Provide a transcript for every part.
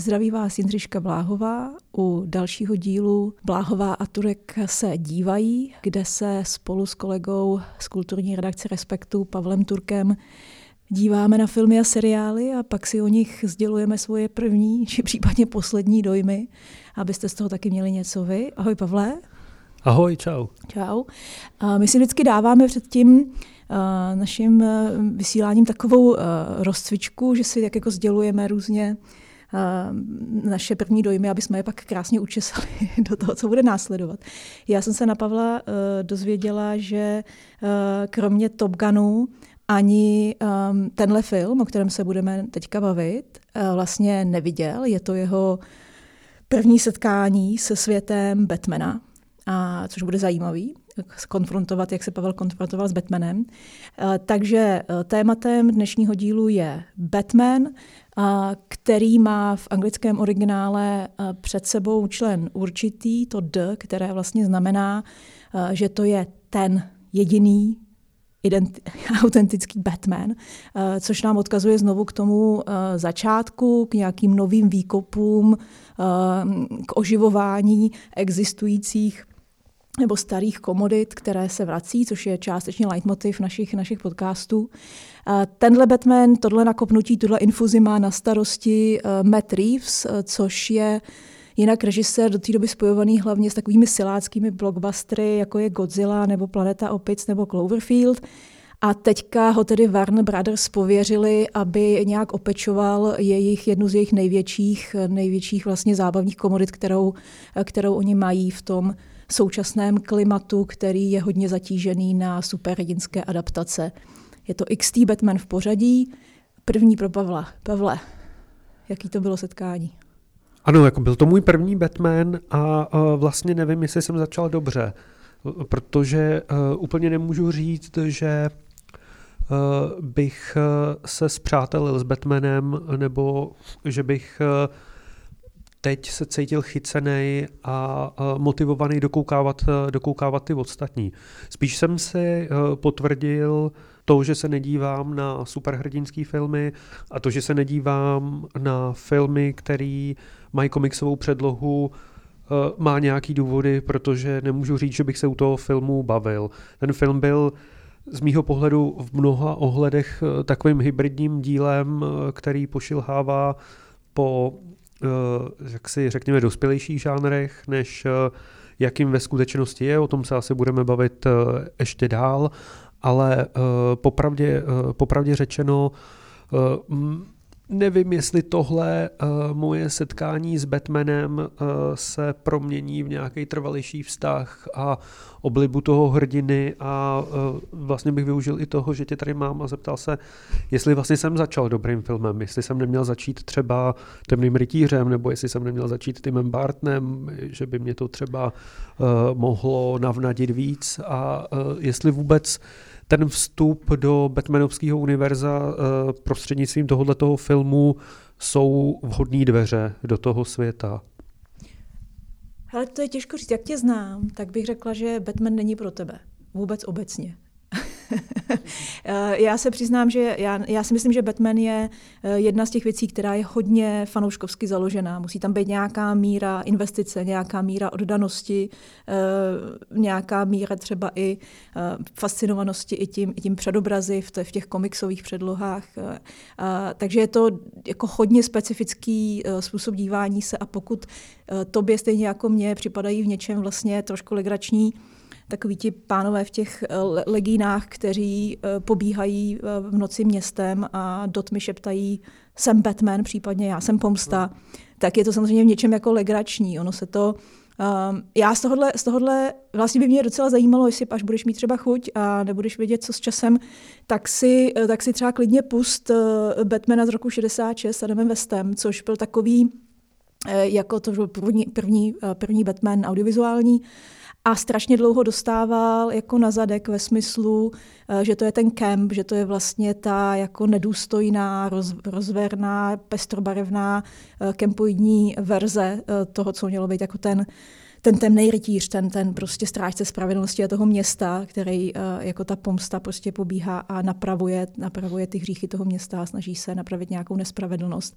Zdraví vás Jindřiška Bláhová u dalšího dílu Bláhová a Turek se dívají, kde se spolu s kolegou z kulturní redakce Respektu Pavlem Turkem díváme na filmy a seriály a pak si o nich sdělujeme svoje první či případně poslední dojmy, abyste z toho taky měli něco vy. Ahoj Pavle. Ahoj, čau. Čau. A my si vždycky dáváme před tím naším e, vysíláním takovou e, rozcvičku, že si tak jako sdělujeme různě naše první dojmy, aby jsme je pak krásně učesali do toho, co bude následovat. Já jsem se na Pavla uh, dozvěděla, že uh, kromě Top Gunu ani um, tenhle film, o kterém se budeme teďka bavit, uh, vlastně neviděl. Je to jeho první setkání se světem Batmana, a, což bude zajímavý konfrontovat, jak se Pavel konfrontoval s Batmanem. Uh, takže uh, tématem dnešního dílu je Batman, který má v anglickém originále před sebou člen určitý, to D, které vlastně znamená, že to je ten jediný autentický Batman, což nám odkazuje znovu k tomu začátku, k nějakým novým výkopům, k oživování existujících nebo starých komodit, které se vrací, což je částečně leitmotiv našich, našich podcastů. Tenhle Batman, tohle nakopnutí, tuhle infuzi má na starosti eh, Matt Reeves, eh, což je jinak režisér do té doby spojovaný hlavně s takovými siláckými blockbustery, jako je Godzilla nebo Planeta opic nebo Cloverfield. A teďka ho tedy Warner Brothers pověřili, aby nějak opečoval jejich, jednu z jejich největších, největších vlastně zábavních komodit, kterou, kterou oni mají v tom současném klimatu, který je hodně zatížený na superhrdinské adaptace. Je to XT Batman v pořadí. První pro Pavla. Pavle, jaký to bylo setkání? Ano, jako byl to můj první Batman a, a vlastně nevím, jestli jsem začal dobře, protože uh, úplně nemůžu říct, že uh, bych uh, se zpřátelil s Batmanem nebo že bych uh, teď se cítil chycený a motivovaný dokoukávat, dokoukávat ty ostatní. Spíš jsem si potvrdil to, že se nedívám na superhrdinské filmy a to, že se nedívám na filmy, které mají komiksovou předlohu, má nějaký důvody, protože nemůžu říct, že bych se u toho filmu bavil. Ten film byl z mýho pohledu v mnoha ohledech takovým hybridním dílem, který pošilhává po jak si řekněme, dospělejších žánrech, než eh, jakým ve skutečnosti je, o tom se asi budeme bavit eh, ještě dál, ale popravdě, popravdě řečeno, Nevím, jestli tohle uh, moje setkání s Batmanem uh, se promění v nějaký trvalější vztah a oblibu toho hrdiny a uh, vlastně bych využil i toho, že tě tady mám a zeptal se, jestli vlastně jsem začal dobrým filmem, jestli jsem neměl začít třeba Temným rytířem, nebo jestli jsem neměl začít Timem Bartnem, že by mě to třeba uh, mohlo navnadit víc a uh, jestli vůbec ten vstup do Batmanovského univerza eh, prostřednictvím tohoto filmu jsou vhodné dveře do toho světa? Ale to je těžko říct. Jak tě znám, tak bych řekla, že Batman není pro tebe. Vůbec obecně. Eh, já se přiznám, že já, já si myslím, že Batman je eh, jedna z těch věcí, která je hodně fanouškovsky založená. Musí tam být nějaká míra investice, nějaká míra oddanosti, eh, nějaká míra třeba i fascinovanosti i tím, i tím předobrazy v, těch komiksových předlohách. Takže je to jako hodně specifický způsob dívání se a pokud tobě stejně jako mě připadají v něčem vlastně trošku legrační, takový ti pánové v těch eh, legínách, kteří eh, pobíhají eh, v noci městem a dot mi šeptají jsem Batman, případně já jsem pomsta, tak je to samozřejmě v něčem jako legrační. Ono se to Um, já z tohohle, z tohohle vlastně by mě docela zajímalo, jestli až budeš mít třeba chuť a nebudeš vědět, co s časem, tak si, tak si třeba klidně pust Batmana z roku 66 s Adamem Westem, což byl takový, jako to byl první, první, první Batman audiovizuální, a strašně dlouho dostával jako na zadek ve smyslu, eh, že to je ten kemp, že to je vlastně ta jako nedůstojná, roz, rozverná, pestrobarevná eh, kempoidní verze eh, toho, co mělo být jako ten ten temný rytíř, ten, ten prostě strážce spravedlnosti a toho města, který jako ta pomsta prostě pobíhá a napravuje, napravuje ty hříchy toho města a snaží se napravit nějakou nespravedlnost.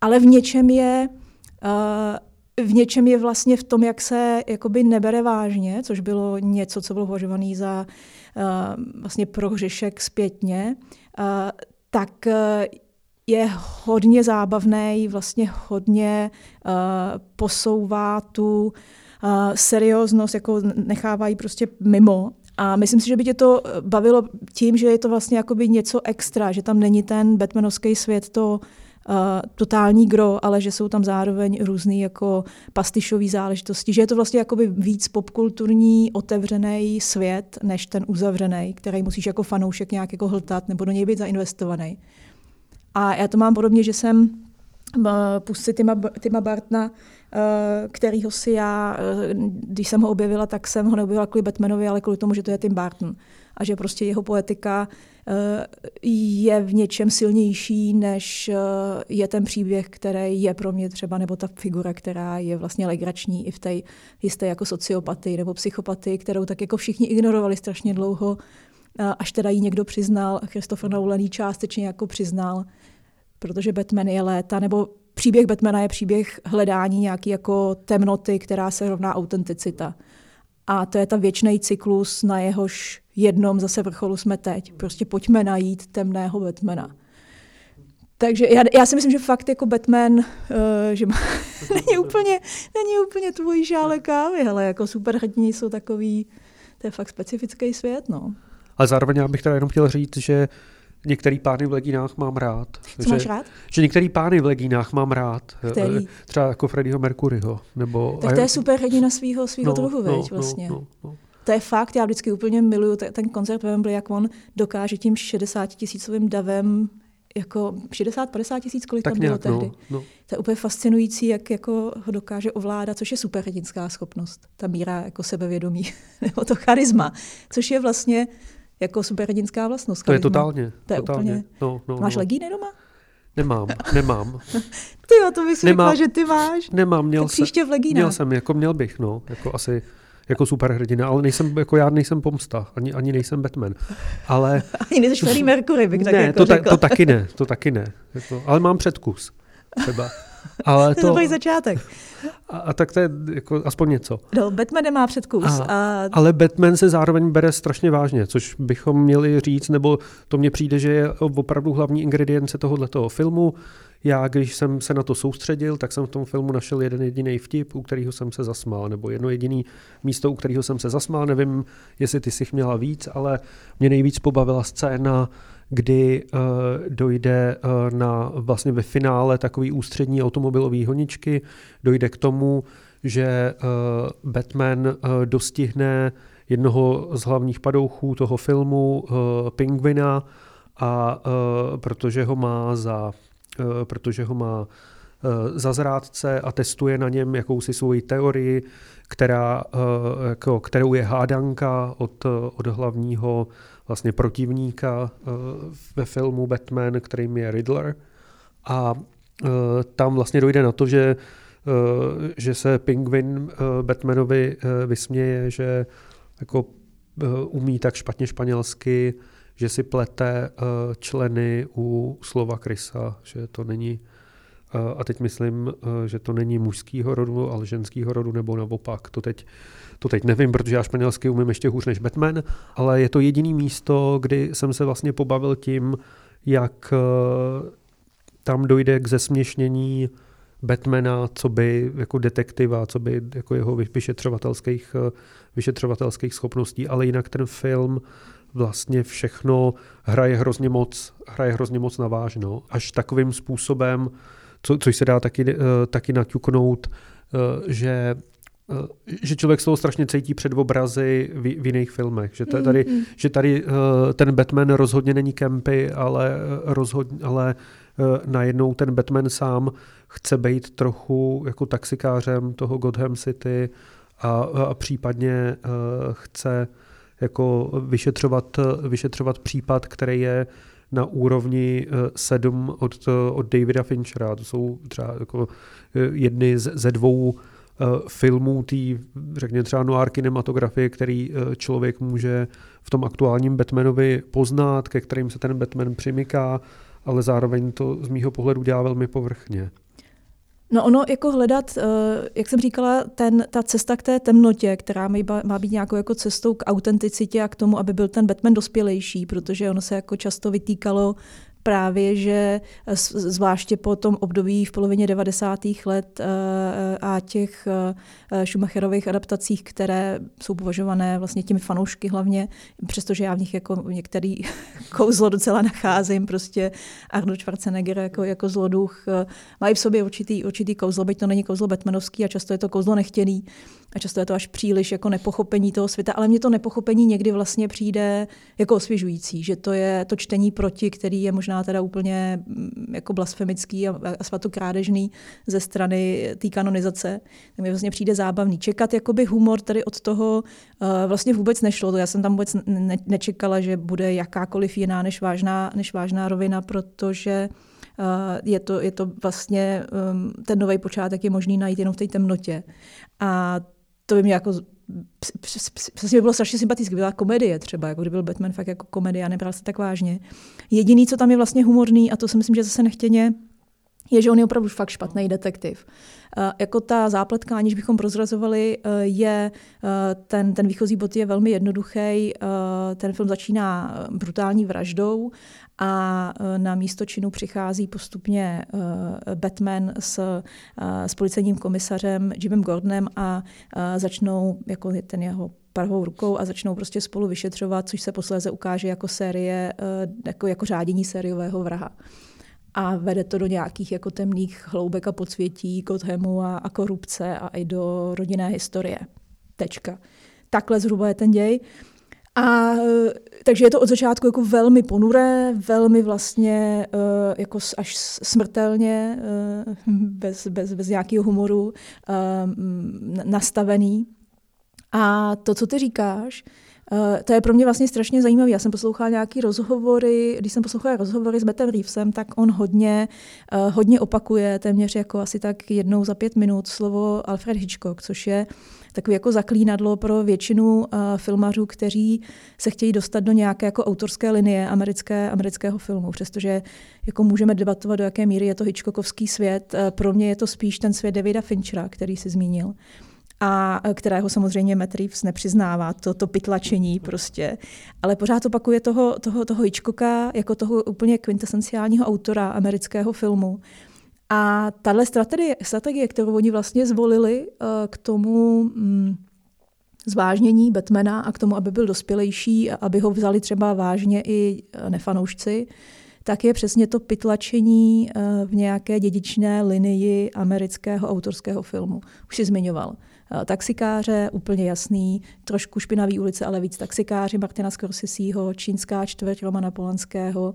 Ale v něčem je uh, v něčem je vlastně v tom, jak se jakoby nebere vážně, což bylo něco, co bylo považované za uh, vlastně prohřešek zpětně, uh, tak uh, je hodně zábavný, vlastně hodně uh, posouvá tu uh, serióznost, jako nechávají prostě mimo. A myslím si, že by tě to bavilo tím, že je to vlastně jakoby něco extra, že tam není ten Batmanovský svět, to uh, totální gro, ale že jsou tam zároveň různé jako pastišové záležitosti, že je to vlastně jakoby víc popkulturní, otevřený svět, než ten uzavřený, který musíš jako fanoušek nějak jako hltat nebo do něj být zainvestovaný. A já to mám podobně, že jsem uh, pustit Tima, Tima Bartna, uh, kterýho si já, uh, když jsem ho objevila, tak jsem ho neobjevila kvůli Batmanovi, ale kvůli tomu, že to je Tim Barton. A že prostě jeho poetika je v něčem silnější, než je ten příběh, který je pro mě třeba, nebo ta figura, která je vlastně legrační i v té jisté jako sociopatii nebo psychopatii, kterou tak jako všichni ignorovali strašně dlouho, až teda jí někdo přiznal, Christopher Nolan jí částečně jako přiznal, protože Batman je léta, nebo příběh Batmana je příběh hledání nějaký jako temnoty, která se rovná autenticita. A to je ta věčný cyklus, na jehož jednom zase vrcholu jsme teď. Prostě pojďme najít temného Batmana. Takže já, já si myslím, že fakt jako Batman, uh, že má, není, úplně, není úplně tvůj žálek kávy, ale jako superhrdini jsou takový, to je fakt specifický svět, no. Ale zároveň já bych teda jenom chtěl říct, že některý pány v legínách mám rád. Co že, máš rád? Že některý pány v legínách mám rád. Který? Třeba jako Freddieho Mercuryho. Nebo, tak to je super hrdina svého svýho no, druhu, no, veď, no, vlastně. No, no, no. To je fakt, já vždycky úplně miluju ten koncert ve Wembley, jak on dokáže tím 60 tisícovým davem jako 60-50 tisíc, kolik tak tam nějak, bylo tehdy. No, no. To je úplně fascinující, jak jako ho dokáže ovládat, což je superhrdinská schopnost. Ta míra jako sebevědomí, nebo to charisma, což je vlastně jako superhrdinská vlastnost. To je totálně. To je totálně. úplně... No, no, Máš no. legíny doma? Nemám, nemám. ty jo, to bych si řekla, že ty máš. Nemám, měl tak příště v legínách. Měl jsem, jako měl bych, no, jako asi jako superhrdina, ale nejsem, jako já nejsem pomsta, ani, ani nejsem Batman. Ale... ani nejsem Freddie Mercury, bych ne, tak jako to, ta, to taky ne, to taky ne. Jako, ale mám předkus třeba. Ale to, to, je začátek. A, a tak to je jako aspoň něco. No, Batman nemá předkus. A, a... Ale Batman se zároveň bere strašně vážně, což bychom měli říct, nebo to mně přijde, že je opravdu hlavní ingredience tohoto filmu. Já, když jsem se na to soustředil, tak jsem v tom filmu našel jeden jediný vtip, u kterého jsem se zasmál, nebo jedno jediné místo, u kterého jsem se zasmál. Nevím, jestli ty si měla víc, ale mě nejvíc pobavila scéna, kdy uh, dojde uh, na vlastně ve finále takový ústřední automobilové honičky, dojde k tomu, že uh, Batman uh, dostihne jednoho z hlavních padouchů toho filmu, uh, Pingvina, a uh, protože ho má za protože ho má za zrádce a testuje na něm jakousi svoji teorii, která, jako, kterou je hádanka od, od hlavního vlastně protivníka ve filmu Batman, kterým je Riddler. A tam vlastně dojde na to, že, že se Penguin Batmanovi vysměje, že jako umí tak špatně španělsky, že si plete členy u slova Krysa, že to není a teď myslím, že to není mužskýho rodu, ale ženskýho rodu, nebo naopak. To teď, to teď nevím, protože já španělsky umím ještě hůř než Batman, ale je to jediný místo, kdy jsem se vlastně pobavil tím, jak tam dojde k zesměšnění Batmana, co by jako detektiva, co by jako jeho vyšetřovatelských, vyšetřovatelských schopností, ale jinak ten film vlastně všechno hraje hrozně moc, hraje hrozně moc na vážno. Až takovým způsobem, co, což se dá taky, uh, taky naťuknout, uh, že uh, že člověk z toho strašně cítí před obrazy v, v jiných filmech. Že tady, mm, mm. že tady uh, ten Batman rozhodně není kempy, ale, rozhodně, ale najednou ten Batman sám chce být trochu jako taxikářem toho Gotham City a, a případně uh, chce jako vyšetřovat, vyšetřovat případ, který je na úrovni 7 od, od Davida Finchera. To jsou třeba jako jedny ze dvou filmů, tý, řekněme třeba noir kinematografie, který člověk může v tom aktuálním Batmanovi poznat, ke kterým se ten Batman přimyká, ale zároveň to z mýho pohledu dělá velmi povrchně. No ono jako hledat, jak jsem říkala, ten, ta cesta k té temnotě, která má být nějakou jako cestou k autenticitě a k tomu, aby byl ten Batman dospělejší, protože ono se jako často vytýkalo právě, že zvláště po tom období v polovině 90. let eh, a těch eh, Schumacherových adaptacích, které jsou považované vlastně těmi fanoušky hlavně, přestože já v nich jako některý kouzlo docela nacházím, prostě Arnold Schwarzenegger jako, jako zloduch eh, mají v sobě určitý, určitý kouzlo, byť to není kouzlo Batmanovský a často je to kouzlo nechtěný a často je to až příliš jako nepochopení toho světa, ale mně to nepochopení někdy vlastně přijde jako osvěžující, že to je to čtení proti, který je možná teda úplně mm, jako blasfemický a, a svatokrádežný ze strany té kanonizace, tak mi vlastně přijde zábavný. Čekat jakoby humor tady od toho uh, vlastně vůbec nešlo. Já jsem tam vůbec ne, nečekala, že bude jakákoliv jiná než vážná, než vážná rovina, protože uh, je to, je to vlastně, um, ten nový počátek je možný najít jenom v té temnotě. A to by mě jako přesně by bylo strašně sympatické, byla komedie třeba, jako kdyby byl Batman fakt jako komedie a nebral se tak vážně. Jediný, co tam je vlastně humorný, a to si myslím, že zase nechtěně, je, že on je opravdu fakt špatný detektiv. Uh, jako ta zápletka, aniž bychom prozrazovali, uh, je, uh, ten, ten výchozí bod je velmi jednoduchý. Ten film začíná brutální vraždou a na místo činu přichází postupně Batman s, s policejním komisařem Jimem Gordonem a začnou, jako ten jeho pravou rukou a začnou prostě spolu vyšetřovat, což se posléze ukáže jako série, jako, jako řádění sériového vraha. A vede to do nějakých jako temných hloubek a podsvětí, Gothemu a, a korupce a i do rodinné historie. Tečka. Takhle zhruba je ten děj. A takže je to od začátku jako velmi ponuré, velmi vlastně uh, jako až smrtelně, uh, bez, bez, bez nějakého humoru uh, nastavený. A to, co ty říkáš, Uh, to je pro mě vlastně strašně zajímavé. Já jsem poslouchala nějaký rozhovory, když jsem poslouchala rozhovory s Bettem Reevesem, tak on hodně, uh, hodně opakuje, téměř jako asi tak jednou za pět minut slovo Alfred Hitchcock, což je takový jako zaklínadlo pro většinu uh, filmařů, kteří se chtějí dostat do nějaké jako autorské linie americké, amerického filmu, přestože jako můžeme debatovat, do jaké míry je to Hitchcockovský svět. Uh, pro mě je to spíš ten svět Davida Finchera, který si zmínil a kterého samozřejmě Matt Reeves nepřiznává, to, to pytlačení prostě. Ale pořád opakuje toho, toho, toho Hitchcocka jako toho úplně kvintesenciálního autora amerického filmu. A tahle strategie, strategie, kterou oni vlastně zvolili uh, k tomu mm, zvážnění Batmana a k tomu, aby byl dospělejší a aby ho vzali třeba vážně i eh, nefanoušci, tak je přesně to pytlačení v nějaké dědičné linii amerického autorského filmu. Už si zmiňoval. Uh, taxikáře, úplně jasný, trošku špinavý ulice, ale víc taxikáři Martina Scorseseho, čínská čtvrť Romana Polanského,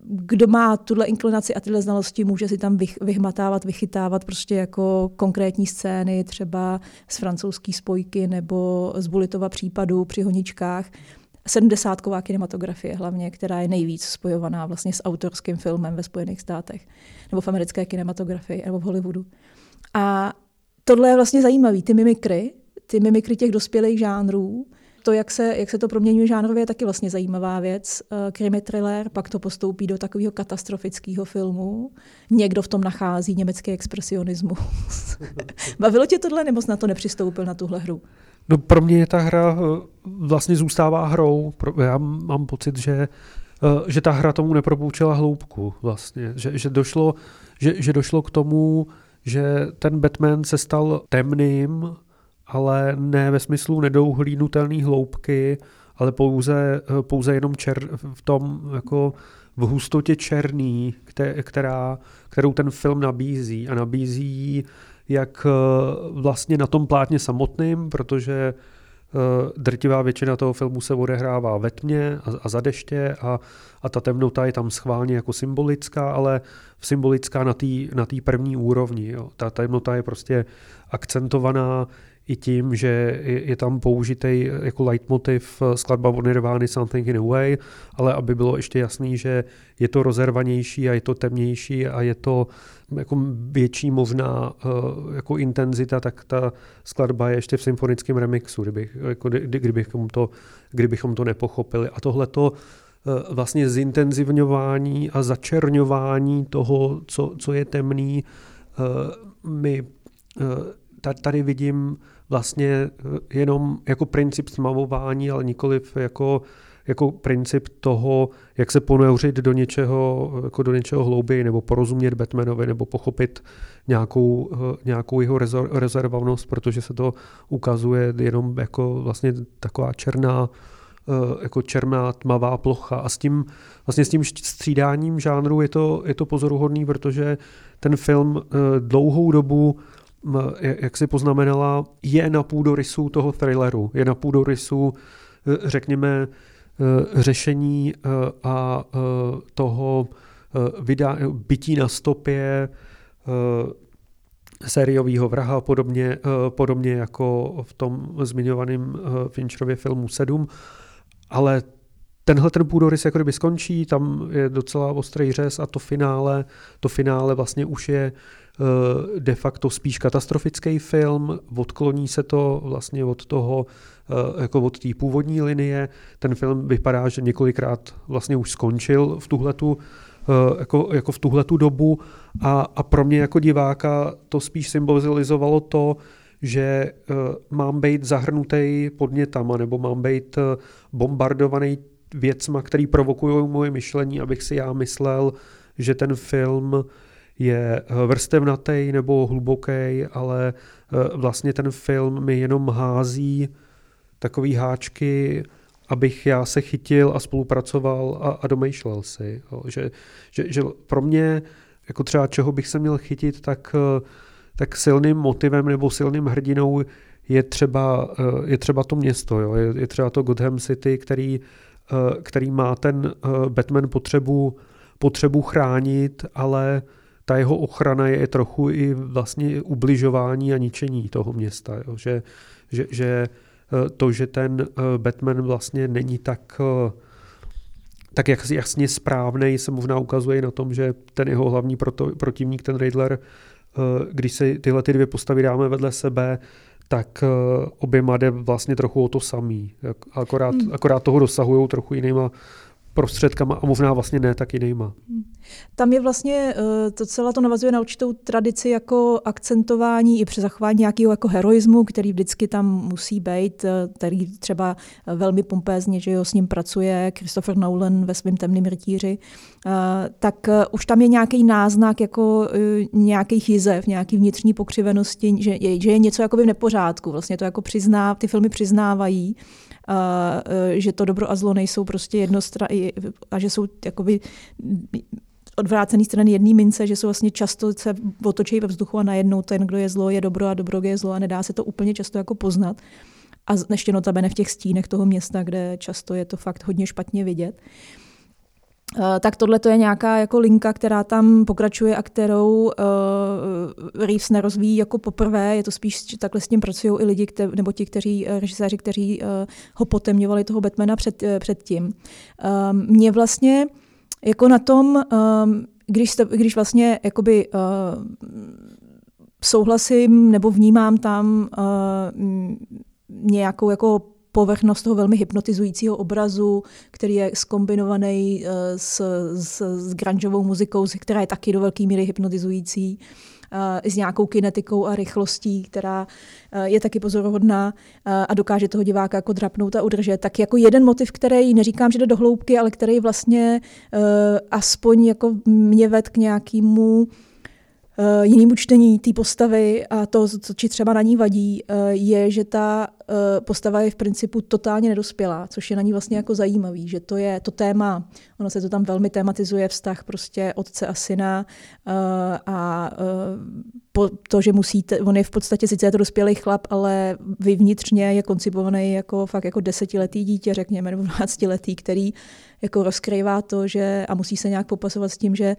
kdo má tuhle inklinaci a tyhle znalosti, může si tam vyhmatávat, vychytávat prostě jako konkrétní scény, třeba z francouzské spojky nebo z Bulitova případu při honičkách. Sedmdesátková kinematografie hlavně, která je nejvíc spojovaná vlastně s autorským filmem ve Spojených státech, nebo v americké kinematografii, nebo v Hollywoodu. A tohle je vlastně zajímavé, ty mimikry, ty mimikry těch dospělých žánrů, to, jak se, jak se to proměňuje žánrově, je taky vlastně zajímavá věc. Eh, krimi thriller, pak to postoupí do takového katastrofického filmu. Někdo v tom nachází německý expresionismus. Bavilo tě tohle, nebo jsi na to nepřistoupil, na tuhle hru? No pro mě ta hra eh, vlastně zůstává hrou. Já mám pocit, že, eh, že ta hra tomu nepropoučila hloubku vlastně. Že, že, došlo, že, že došlo k tomu, že ten Batman se stal temným ale ne ve smyslu nedouhlínutelné hloubky, ale pouze, pouze jenom čer, v tom jako v hustotě černý, která, kterou ten film nabízí. A nabízí jak eh, vlastně na tom plátně samotným, protože drtivá většina toho filmu se odehrává ve tmě a, a za deště a, a ta temnota je tam schválně jako symbolická, ale symbolická na té na první úrovni. Jo. Ta temnota je prostě akcentovaná i tím, že je, tam použitý jako leitmotiv skladba od Nirvány Something in a Way, ale aby bylo ještě jasný, že je to rozervanější a je to temnější a je to jako větší možná uh, jako intenzita, tak ta skladba je ještě v symfonickém remixu, kdybych, jako, kdy, kdybychom, to, kdybychom to nepochopili. A tohle to uh, vlastně zintenzivňování a začerňování toho, co, co je temný, my tady vidím vlastně jenom jako princip smavování, ale nikoliv jako jako princip toho, jak se ponořit do něčeho, jako do něčeho hlouběji, nebo porozumět Batmanovi, nebo pochopit nějakou, nějakou jeho rezervovnost, protože se to ukazuje jenom jako vlastně taková černá, eh, jako černá tmavá plocha. A s tím, vlastně s tím střídáním žánru je to, je to pozoruhodný, protože ten film eh, dlouhou dobu jak si poznamenala, je na půdorysu toho thrilleru, je na půdorysu, eh, řekněme, Eh, řešení eh, a toho vydá, bytí na stopě sériového vraha, podobně, podobně jako v tom zmiňovaném Fincherově filmu 7, ale tenhle ten půdorys jako kdyby skončí, tam je docela ostrý řez a to finále, to finále vlastně už je de facto spíš katastrofický film, odkloní se to vlastně od toho Eh, jako od té původní linie. Ten film vypadá, že několikrát vlastně už skončil v tuhletu, eh, jako, jako v tuhletu dobu a, a pro mě jako diváka to spíš symbolizovalo to, že mám být zahrnutý podnětama nebo mám být bombardovaný věcma, které provokují moje myšlení, abych si já myslel, že ten film je vrstevnatý nebo hluboký, ale uh, vlastně ten film mi jenom hází takový háčky, abych já se chytil a spolupracoval a, a domýšlel si. Jo. Že, že, že pro mě, jako třeba čeho bych se měl chytit, tak, tak silným motivem nebo silným hrdinou je třeba, je třeba to město, jo. Je, je třeba to Gotham City, který, který má ten Batman potřebu, potřebu chránit, ale ta jeho ochrana je trochu i vlastně ubližování a ničení toho města. Jo. Že, že, že Eh, to, že ten eh, Batman vlastně není tak eh, tak jak jasně správný se možná ukazuje na tom, že ten jeho hlavní proto, protivník, ten Riddler, když si tyhle ty dvě postavy dáme vedle sebe, tak oběma jde vlastně trochu o to samý. Akorát, hmm. akorát toho dosahují trochu jinýma prostředkama a možná vlastně ne tak jinýma. Tam je vlastně, eh, to celé to navazuje na určitou tradici jako akcentování i při zachování nějakého jako heroismu, který vždycky tam musí být, eh, který třeba velmi pompézně, že jo, s ním pracuje Christopher Nolan ve svém temném rytíři, eh, tak už tam je nějaký náznak jako nějakých jizev, nějaký vnitřní pokřivenosti, že je, že je něco jako v nepořádku. Vlastně to jako přizná, ty filmy přiznávají že to dobro a zlo nejsou prostě jednostranné a že jsou jakoby odvrácený strany jedné mince, že jsou vlastně často se otočí ve vzduchu a najednou ten, kdo je zlo, je dobro a dobro je zlo a nedá se to úplně často jako poznat. A ještě notabene v těch stínech toho města, kde často je to fakt hodně špatně vidět. Eh, tak tohle to je nějaká jako linka, která tam pokračuje a kterou uh, Reeves nerozvíjí jako poprvé. Je to spíš, že takhle s tím pracují i lidi, kte, nebo ti, kteří, režiséři, kteří uh, ho potemňovali toho Batmana před, uh, předtím. Uh, mě vlastně jako na tom, um, když, když vlastně jakoby uh, souhlasím nebo vnímám tam uh, nějakou jako povrchnost toho velmi hypnotizujícího obrazu, který je skombinovaný eh, s, s, s grungeovou muzikou, která je taky do velké míry hypnotizující eh, s nějakou kinetikou a rychlostí, která eh, je taky pozoruhodná a dokáže toho diváka jako drapnout a udržet. Tak jako jeden motiv, který neříkám, že jde do hloubky, ale který vlastně aspoň jako mě ved k nějakému jinému čtení té postavy a to, co či třeba na ní vadí, je, že ta postava je v principu totálně nedospělá, což je na ní vlastně jako zajímavý, že to je to téma, ono se to tam velmi tematizuje, vztah prostě otce a syna a po, to, že musíte, on je v podstatě sice je to dospělý chlap, ale vnitřně je koncipovaný jako fakt jako desetiletý dítě, řekněme, nebo dvacetiletý, který jako rozkrývá to, že a musí se nějak popasovat s tím, že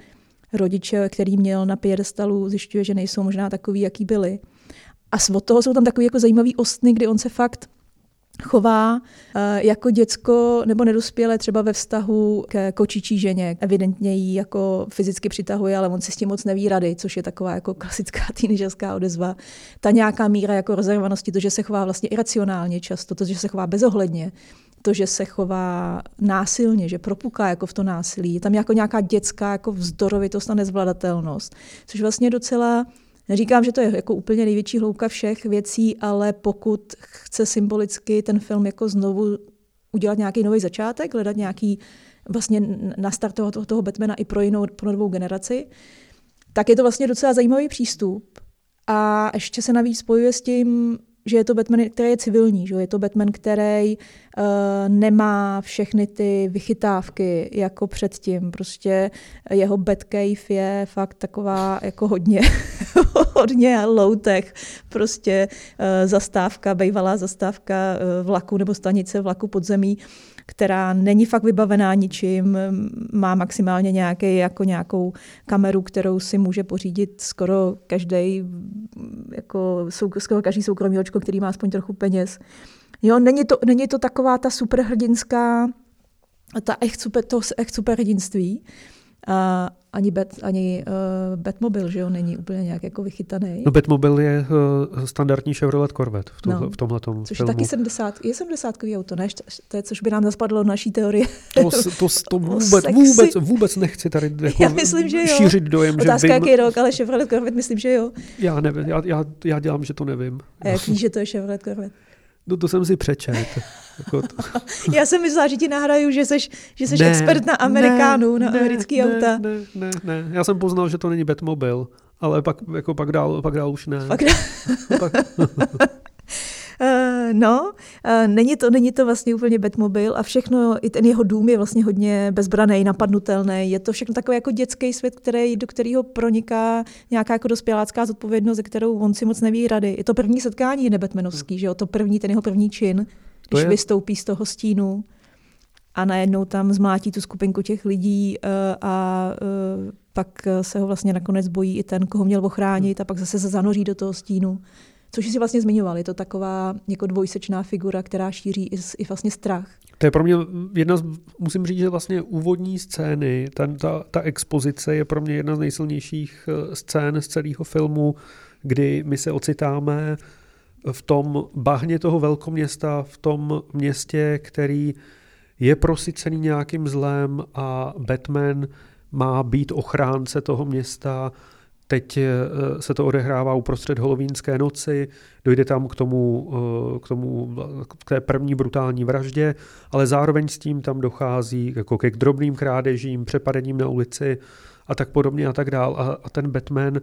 rodiče, který měl na piedestalu, zjišťuje, že nejsou možná takový, jaký byli. A od toho jsou tam takový jako zajímavý ostny, kdy on se fakt chová eh, jako děcko nebo nedospělé třeba ve vztahu k kočičí ženě. Evidentně ji jako fyzicky přitahuje, ale on si s tím moc neví rady, což je taková jako klasická teenagerská odezva. Ta nějaká míra jako rozervanosti, to, že se chová vlastně iracionálně často, to, že se chová bezohledně, to, že se chová násilně, že propuká jako v to násilí. Je tam jako nějaká dětská jako vzdorovitost a nezvladatelnost, což vlastně docela Neříkám, že to je jako úplně největší hloubka všech věcí, ale pokud chce symbolicky ten film jako znovu udělat nějaký nový začátek, hledat nějaký vlastně nastartovat toho, toho Batmana i pro jinou, pro novou generaci, tak je to vlastně docela zajímavý přístup. A ještě se navíc spojuje s tím, že je to Batman, který je civilní, že je to Batman, který nemá všechny ty vychytávky jako předtím. Prostě jeho Batcave je fakt taková jako hodně, hodně low-tech. Prostě uh, zastávka, bývalá zastávka uh, vlaku nebo stanice vlaku podzemí, která není fakt vybavená ničím, má maximálně nějaký, jako nějakou kameru, kterou si může pořídit skoro každý, jako skoro každý soukromý očko, který má aspoň trochu peněz. Jo, není to, není to taková ta superhrdinská, ta echt super, to echt superhrdinství, a ani, bet, ani uh, Batmobil, že jo, není úplně nějak jako vychytaný. No Batmobil je uh, standardní Chevrolet Corvette v, tuhle, no, v tomhle tom Což filmu. je taky 70, je 70 auto, ne? To je, což by nám zaspadlo naší teorie. To, to, to vůbec, vůbec, vůbec nechci tady jako já myslím, že jo. šířit dojem, Otázka, že vím, jaký rok, ale Chevrolet Corvette myslím, že jo. Já nevím, já, já, já dělám, že to nevím. A jak víš, že to je Chevrolet Corvette? No to jsem si přečet. Jako to. Já jsem myslela, že ti nahraju, že jsi, že jsi ne, expert na Amerikánu, ne, na americký ne, auta. Ne, ne, ne, Já jsem poznal, že to není Batmobil, ale pak, jako pak, dál, pak dál už ne. Pak dál. pak... Uh, no, uh, není, to, není to vlastně úplně Batmobil a všechno, i ten jeho dům je vlastně hodně bezbraný, napadnutelný. Je to všechno takový jako dětský svět, který, do kterého proniká nějaká jako dospělácká zodpovědnost, ze kterou on si moc neví rady. Je to první setkání nebatmanovský, hmm. že jo? To první, ten jeho první čin, když je... vystoupí z toho stínu a najednou tam zmlátí tu skupinku těch lidí uh, a uh, pak se ho vlastně nakonec bojí i ten, koho měl ochránit a pak zase se zanoří do toho stínu. Což si vlastně zmiňoval, je to taková jako dvojsečná figura, která šíří i, i vlastně strach. To je pro mě jedna z, musím říct, že vlastně úvodní scény, ten, ta, ta expozice je pro mě jedna z nejsilnějších eh, scén z celého filmu, kdy my se ocitáme v tom bahně toho velkoměsta, v tom městě, který je prosycený nějakým zlem a Batman má být ochránce toho města, Teď eh, se to odehrává uprostřed holovínské noci, dojde tam k tomu, eh, k tomu, k té první brutální vraždě, ale zároveň s tím tam dochází jako ke drobným krádežím, přepadením na ulici a tak podobně a tak dál. A, a ten Batman,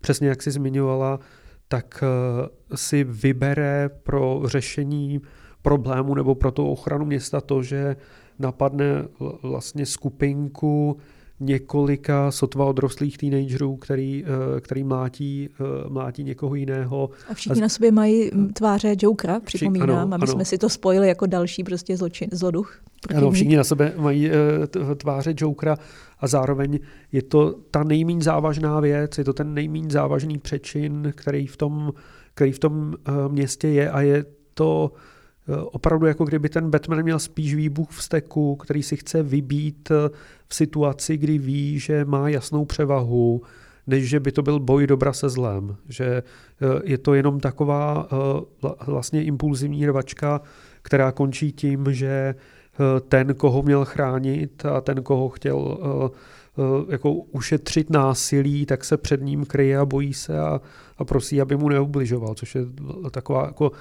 přesně jak si zmiňovala, tak eh, si vybere pro řešení problému nebo pro tu ochranu města to, že napadne vlastně skupinku několika sotva odrostlých teenagerů, který, eh, který mlátí, eh, mlátí někoho jiného. A všichni a... na sobě mají tváře Jokera, připomínám, ano, aby ano. jsme si to spojili jako další prostě zločin, zloduch. Ano, všichni na sebe mají eh, tváře Jokera a zároveň je to ta nejméně závažná věc, je to ten nejméně závažný přečin, který v tom, který v tom městě je a je to opravdu jako kdyby ten Batman měl spíš výbuch v steku, který si chce vybít v situaci, kdy ví, že má jasnou převahu, než že by to byl boj dobra se zlem. Že eh, je to jenom taková eh, vlastně impulzivní rvačka, která končí tím, že eh, ten, koho měl chránit a ten, koho chtěl jako ušetřit násilí, tak se před ním kryje a bojí se a, a prosí, aby mu neubližoval, což je taková jako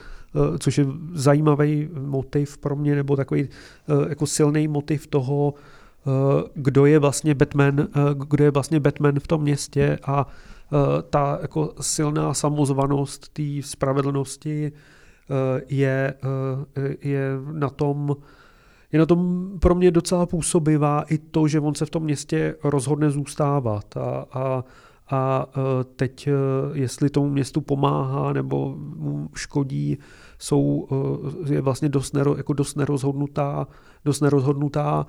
což je zajímavý motiv pro mě, nebo takový jako silný motiv toho, Eh, kdo je vlastně Batman, eh, kdo je vlastně Batman v tom městě a eh, ta jako silná samozvanost té spravedlnosti je, je na tom je na tom pro mě docela působivá i to, že on se v tom městě rozhodne zůstávat a, a, a teď, jestli tomu městu pomáhá nebo mu škodí, jsou, je vlastně dost, nero, jako dost nerozhodnutá, dost nerozhodnutá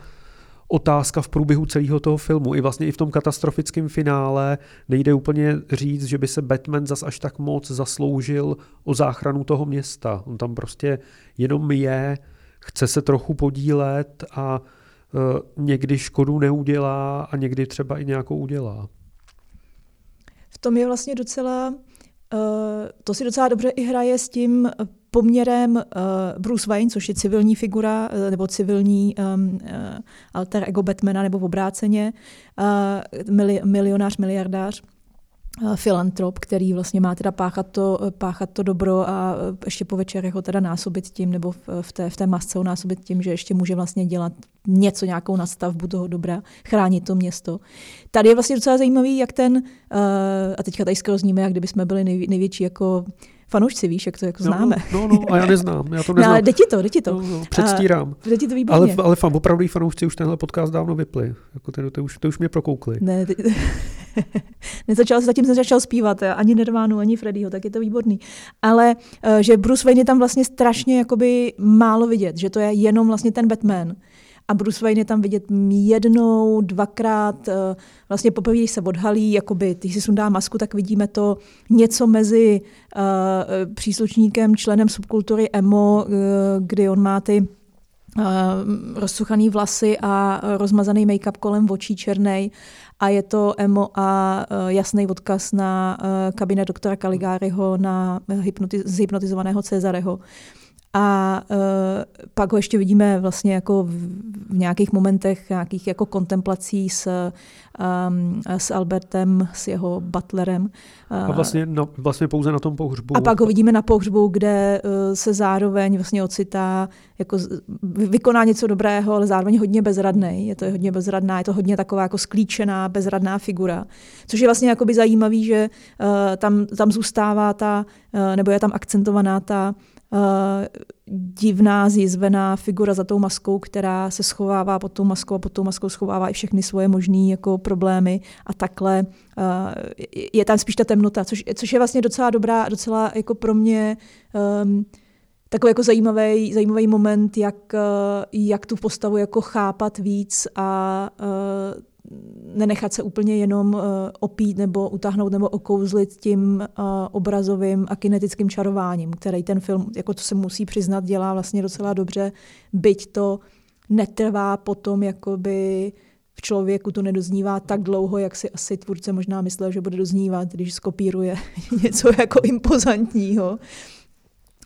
otázka v průběhu celého toho filmu. I vlastně i v tom katastrofickém finále nejde úplně říct, že by se Batman zas až tak moc zasloužil o záchranu toho města. On tam prostě jenom je, chce se trochu podílet a uh, někdy škodu neudělá a někdy třeba i nějakou udělá. V tom je vlastně docela Eh, to si docela dobře i hraje s tím poměrem uh, Bruce Wayne, což je civilní figura uh, nebo civilní um, uh, alter ego Batmana nebo v obráceně, uh, mili, milionář, miliardář, filantrop, který vlastně má teda páchat to, páchat to dobro a ještě po večerech ho teda násobit tím, nebo v té, v té masce ho násobit tím, že ještě může vlastně dělat něco, nějakou nastavbu toho dobra, chránit to město. Tady je vlastně docela zajímavý, jak ten, a teďka tady skoro zníme, jak kdyby jsme byli největší jako fanoušci, víš, jak to jako známe. No, no, no, a já neznám, já to neznám. No, ale jde ti to, jde ti to. No, no, předstírám. Jde ti to výborně. Ale, ale fan, opravdu fanoušci už tenhle podcast dávno vypli. Jako ty, ty, už, ty už mě prokoukli. Ne, ty... Nezačal, zatím jsem začal zpívat, ani Nirvánu, ani Freddyho, tak je to výborný. Ale eh, že Bruce Wayne je tam vlastně strašně jakoby málo vidět, že to je jenom vlastně ten Batman a Bruce Wayne je tam vidět jednou, dvakrát, eh, vlastně poprvé, když se odhalí, jakoby, když si sundá masku, tak vidíme to něco mezi uh, příslušníkem, členem subkultury emo, uh, kdy on má ty uh, rozsuchaný vlasy a rozmazaný make-up kolem očí černej a je to emo a uh, jasný odkaz na uh, kabinet doktora Caligáryho na hypnotiz- zhypnotizovaného Cezareho. A uh, pak ho ještě vidíme vlastně jako v, v nějakých momentech, nějakých jako kontemplací s, um, s Albertem, s jeho butlerem. A vlastně, no, vlastně pouze na tom pohřbu. A pak ho vidíme na pohřbu, kde uh, se zároveň vlastně ocitá, jako vykoná něco dobrého, ale zároveň hodně bezradný. Je to hodně bezradná, je to hodně taková jako sklíčená, bezradná figura. Což je vlastně jakoby zajímavý, že uh, tam, tam zůstává ta, uh, nebo je tam akcentovaná ta divná, zjizvená figura za tou maskou, která se schovává pod tou maskou a pod tou maskou schovává i všechny svoje možné jako problémy a takhle uh, je tam spíš ta temnota, což, což je vlastně docela dobrá, docela jako pro mě um, takový jako zajímavý, zajímavý moment, jak, uh, jak tu postavu jako chápat víc a uh, nenechat se úplně jenom uh, opít nebo utáhnout nebo okouzlit tím uh, obrazovým a kinetickým čarováním, který ten film, jako to se musí přiznat, dělá vlastně docela dobře, byť to netrvá potom jakoby v člověku to nedoznívá tak dlouho, jak si asi tvůrce možná myslel, že bude doznívat, když skopíruje něco jako impozantního.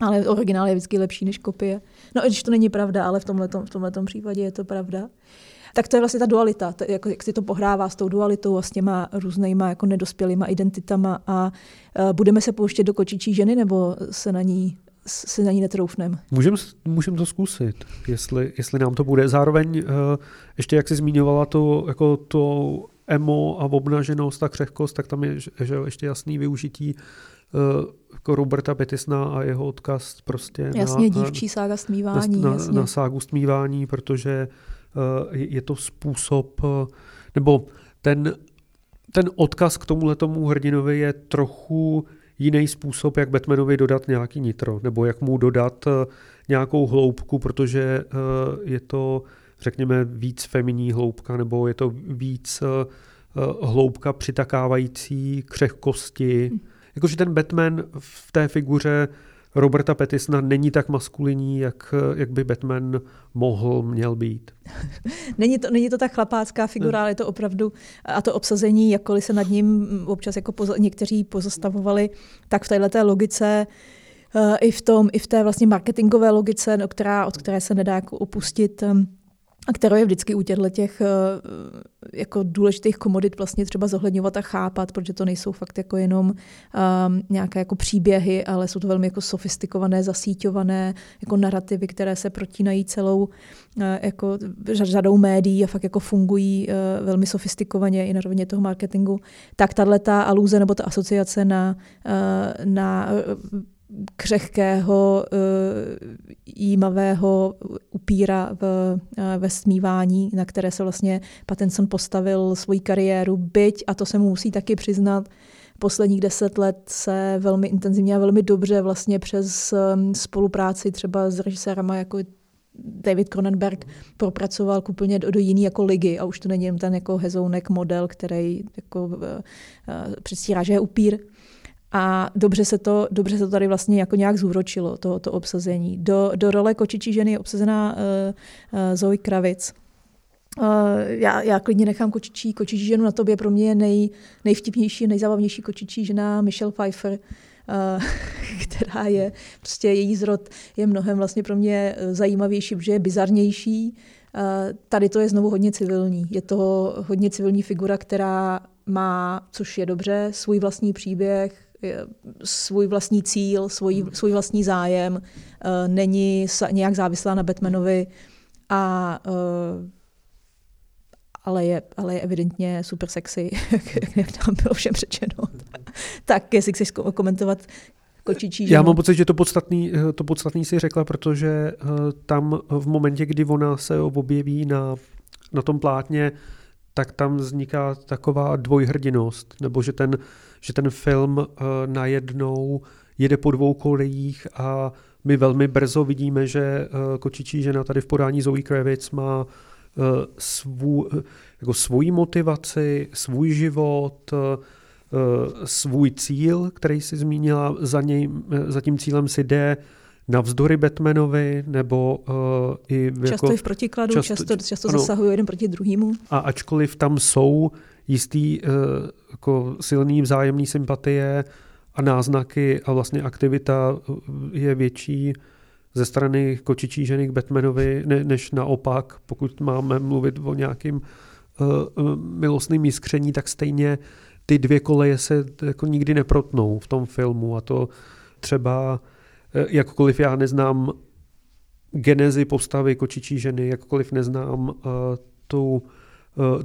Ale originál je vždycky lepší než kopie. No, když to není pravda, ale v tomhle v případě je to pravda tak to je vlastně ta dualita, to, jako, jak si to pohrává s tou dualitou a s těma různýma jako nedospělýma identitama a uh, budeme se pouštět do kočičí ženy nebo se na ní se na ní netroufneme. Můžeme můžem to zkusit, jestli, jestli nám to bude. Zároveň uh, ještě jak jsi zmiňovala to, jako to emo a obnaženost a křehkost, tak tam je že ještě jasný využití uh, jako Roberta Betisna a jeho odkaz prostě jasně, na, dívčí sága stmívání. Na, na, na ságu stmívání, protože Eh, je to způsob, eh, nebo ten, ten odkaz k tomuhle tomu hrdinovi je trochu jiný způsob, jak Batmanovi dodat nějaký nitro, nebo jak mu dodat eh, nějakou hloubku, protože je to, řekněme, víc feminní hloubka, nebo je to víc hloubka přitakávající křehkosti. Hm. Jakože ten Batman v té figuře Roberta Petisna není tak maskulinní, jak, jak by Batman mohl, měl být. není, to, není to tak chlapácká figura, ale je to opravdu, a to obsazení, jakkoliv se nad ním občas jako pozo, někteří pozastavovali, tak v této logice uh, i v tom, i v té vlastně marketingové logice, no, která, od které se nedá jako opustit, um, a kterou je vždycky u těchto těch eh, jako důležitých komodit vlastně třeba zohledňovat a chápat, protože to nejsou fakt jako jenom um, nějaké jako příběhy, ale jsou to velmi jako sofistikované, zasíťované jako narrativy, které se protínají celou uh, jako řadou médií a fakt jako fungují uh, velmi sofistikovaně i na rovině toho marketingu. Tak tahle ta aluze nebo ta asociace na, uh, na křehkého, uh, jímavého upíra v, uh, ve smívání, na které se vlastně Pattinson postavil svoji kariéru, byť, a to se mu musí taky přiznat, posledních deset let se velmi intenzivně a velmi dobře vlastně přes um, spolupráci třeba s režisérama jako David Cronenberg propracoval úplně do, do jiný jako ligy a už to není jen ten jako hezounek model, který jako uh, předstírá, že je upír. A dobře se to, dobře se to tady vlastně jako nějak zúročilo, to, to obsazení. Do, do role kočičí ženy je obsazená uh, uh, Zoe Kravic. Uh, já, já klidně nechám kočičí, kočičí ženu na tobě, pro mě je nej, nejvtipnější, nejzábavnější kočičí žena Michelle Pfeiffer, uh, která je, prostě její zrod je mnohem vlastně pro mě zajímavější, protože je bizarnější. Uh, tady to je znovu hodně civilní. Je to hodně civilní figura, která má, což je dobře, svůj vlastní příběh, svůj vlastní cíl, svůj, svůj vlastní zájem, eh, není nějak závislá na Batmanovi, a, eh, ale, je, ale je evidentně super sexy, jak tam bylo všem řečeno. tak jestli chceš komentovat kočičí. Já mám pocit, že to podstatný, eh, to podstatný si řekla, protože tam v momentě, kdy ona se objeví na, na tom plátně, tak tam vzniká taková dvojhrdinost, nebo že ten, že ten film uh, najednou jede po dvou kolejích a my velmi brzo vidíme, že uh, kočičí žena tady v podání Zoe Kravitz má uh, svů, jako svůj motivaci, svůj život, svůj cíl, který si zmínila, za, něj, za tím cílem si jde, navzdory Batmanovi, nebo uh, i... Často jako, i v protikladu, často, často, často ano, zasahují jeden proti druhému. A ačkoliv tam jsou jistý uh, jako silný vzájemný sympatie a náznaky a vlastně aktivita je větší ze strany kočičí ženy k Batmanovi, ne, než naopak, pokud máme mluvit o nějakým uh, milostným jiskření, tak stejně ty dvě koleje se jako nikdy neprotnou v tom filmu. A to třeba Eh, jakkoliv já neznám genezi postavy kočičí ženy, jakkoliv neznám uh, tu,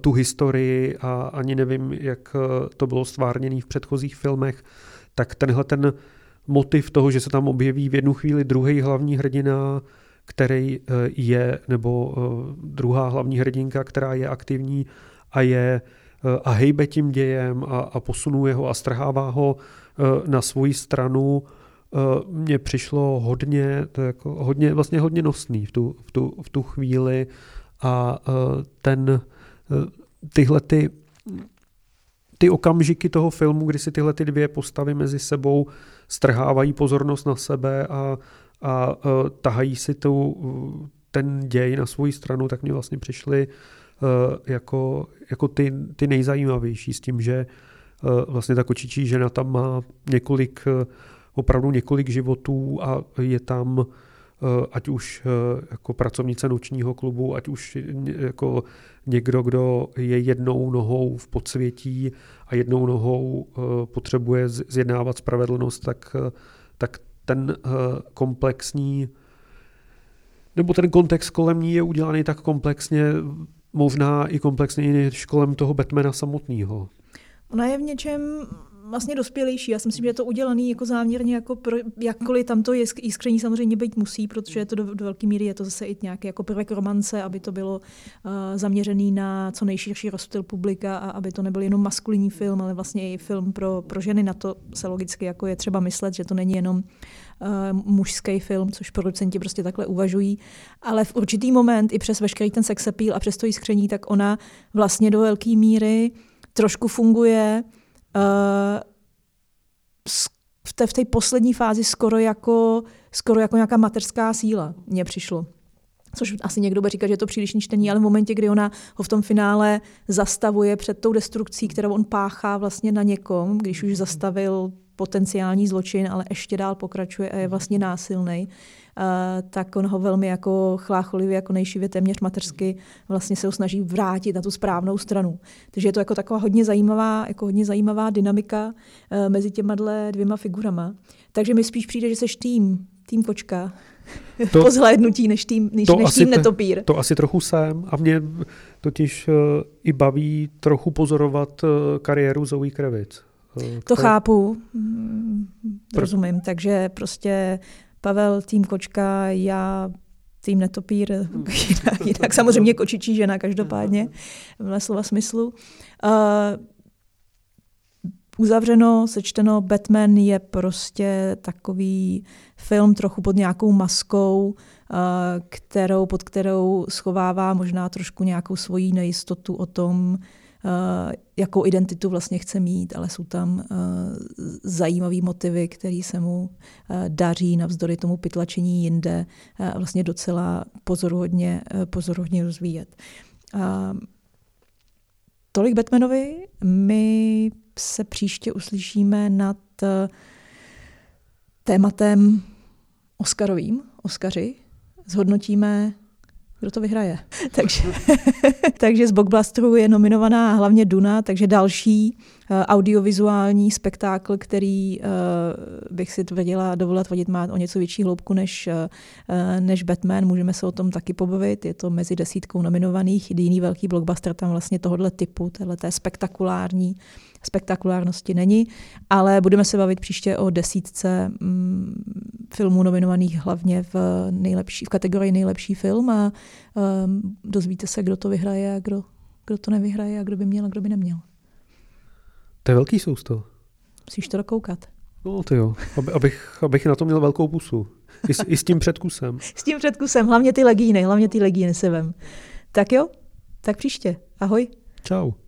tu historii a ani nevím, jak uh, to bylo stvárněné v předchozích filmech, tak tenhle ten motiv toho, že se tam objeví v jednu chvíli druhý hlavní hrdina, který je, nebo druhá hlavní hrdinka, která je aktivní a je a hejbe tím dějem a, a posunuje ho a strhává ho na svoji stranu, Eh, mně přišlo hodně, to jako hodně, vlastně hodně nosný v tu, v tu, v tu chvíli a eh, ten, eh, tyhle ty, ty okamžiky toho filmu, kdy si tyhle ty dvě postavy mezi sebou strhávají pozornost na sebe a, a tahají si tu, ten děj na svou stranu, tak mě vlastně přišly jako, jako ty, ty nejzajímavější s tím, že vlastně ta kočičí žena tam má několik opravdu několik životů a je tam eh, ať už eh, jako pracovnice nočního klubu, ať už jako někdo, kdo je jednou nohou v podsvětí a jednou nohou eh, potřebuje zjednávat spravedlnost, tak, tak ten komplexní nebo ten kontext kolem ní je udělaný tak komplexně, možná i komplexněji než kolem toho Batmana samotného. Ona je v něčem vlastně dospělejší. Já si myslím, že je to udělaný jako záměrně, jako pro, jakkoliv tam to jiskření samozřejmě být musí, protože je to do, do velké míry, je to zase i nějaký jako prvek romance, aby to bylo uh, zaměřený na co nejširší rozptyl publika a aby to nebyl jenom maskulinní film, ale vlastně i film pro, pro ženy. Na to se logicky jako je třeba myslet, že to není jenom uh, mužský film, což producenti prostě takhle uvažují, ale v určitý moment i přes veškerý ten sex appeal a přes to jiskření, tak ona vlastně do velké míry trošku funguje v té, v té poslední fázi skoro jako, skoro jako nějaká mateřská síla mně přišlo. Což asi někdo bude říkat, že je to příliš čtení, ale v momentě, kdy ona ho v tom finále zastavuje před tou destrukcí, kterou on páchá vlastně na někom, když už zastavil potenciální zločin, ale ještě dál pokračuje a je vlastně násilný, tak on ho velmi jako chlácholivě, jako nejšivě téměř mateřsky vlastně se ho snaží vrátit na tu správnou stranu. Takže je to jako taková hodně zajímavá, jako hodně zajímavá dynamika e, mezi těma dvěma figurama. Takže mi spíš přijde, že seš tým, tým kočka, to, po zhlédnutí než tým, než, to než tým netopír. To asi trochu jsem a mě totiž uh, i baví trochu pozorovat uh, kariéru Zoe Kravitz. Uh, to chápu, rozumím, takže prostě Pavel, tým kočka, já tým netopír, jinak, jinak samozřejmě kočičí žena každopádně, v slova smyslu. Uh, uzavřeno, sečteno, Batman je prostě takový film trochu pod nějakou maskou, kterou, pod kterou schovává možná trošku nějakou svoji nejistotu o tom, jakou identitu vlastně chce mít, ale jsou tam zajímavé motivy, které se mu daří navzdory tomu pytlačení jinde vlastně docela pozoruhodně, pozoruhodně rozvíjet. Tolik Batmanovi. My se příště uslyšíme nad tématem Oscarovým, Oscaři. Zhodnotíme kdo to vyhraje. takže, takže z Blockbusteru je nominovaná hlavně Duna, takže další uh, audiovizuální spektákl, který uh, bych si tvrdila, dovolila tvrdit, má o něco větší hloubku než, uh, než Batman. Můžeme se o tom taky pobavit. Je to mezi desítkou nominovaných. Jiný velký blockbuster tam vlastně tohohle typu, téhle spektakulární spektakulárnosti není, ale budeme se bavit příště o desítce mm, filmů nominovaných hlavně v, nejlepší, v kategorii nejlepší film a um, dozvíte se, kdo to vyhraje a kdo, kdo to nevyhraje a kdo by měl a kdo by neměl. To je velký sousto. Musíš to dokoukat. No to jo, Aby, abych, abych na to měl velkou pusu. I s, I s tím předkusem. s tím předkusem, hlavně ty legíny, hlavně ty legíny se vem. Tak jo, tak příště. Ahoj. Ciao.